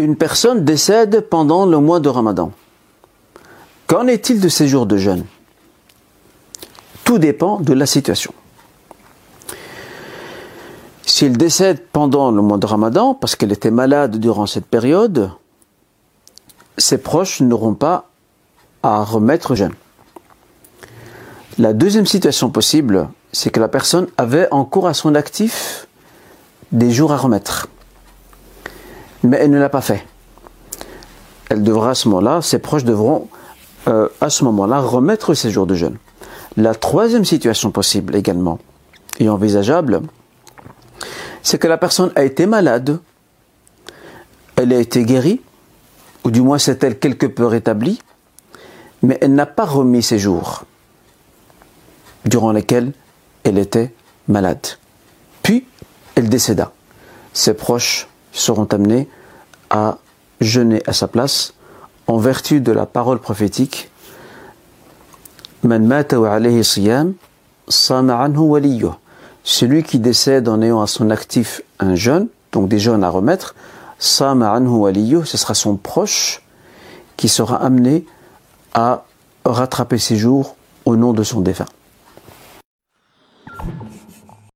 Une personne décède pendant le mois de Ramadan. Qu'en est-il de ces jours de jeûne? Tout dépend de la situation. S'il décède pendant le mois de Ramadan, parce qu'elle était malade durant cette période, ses proches n'auront pas à remettre jeûne. La deuxième situation possible, c'est que la personne avait encore à son actif des jours à remettre. Mais elle ne l'a pas fait. Elle devra à ce moment-là, ses proches devront euh, à ce moment-là remettre ses jours de jeûne. La troisième situation possible également, et envisageable, c'est que la personne a été malade, elle a été guérie, ou du moins s'est-elle quelque peu rétablie, mais elle n'a pas remis ses jours durant lesquels elle était malade. Puis, elle décéda. Ses proches seront amenés à jeûner à sa place en vertu de la parole prophétique celui qui décède en ayant à son actif un jeûne, donc des jeûnes à remettre, ce sera son proche qui sera amené à rattraper ses jours au nom de son défunt.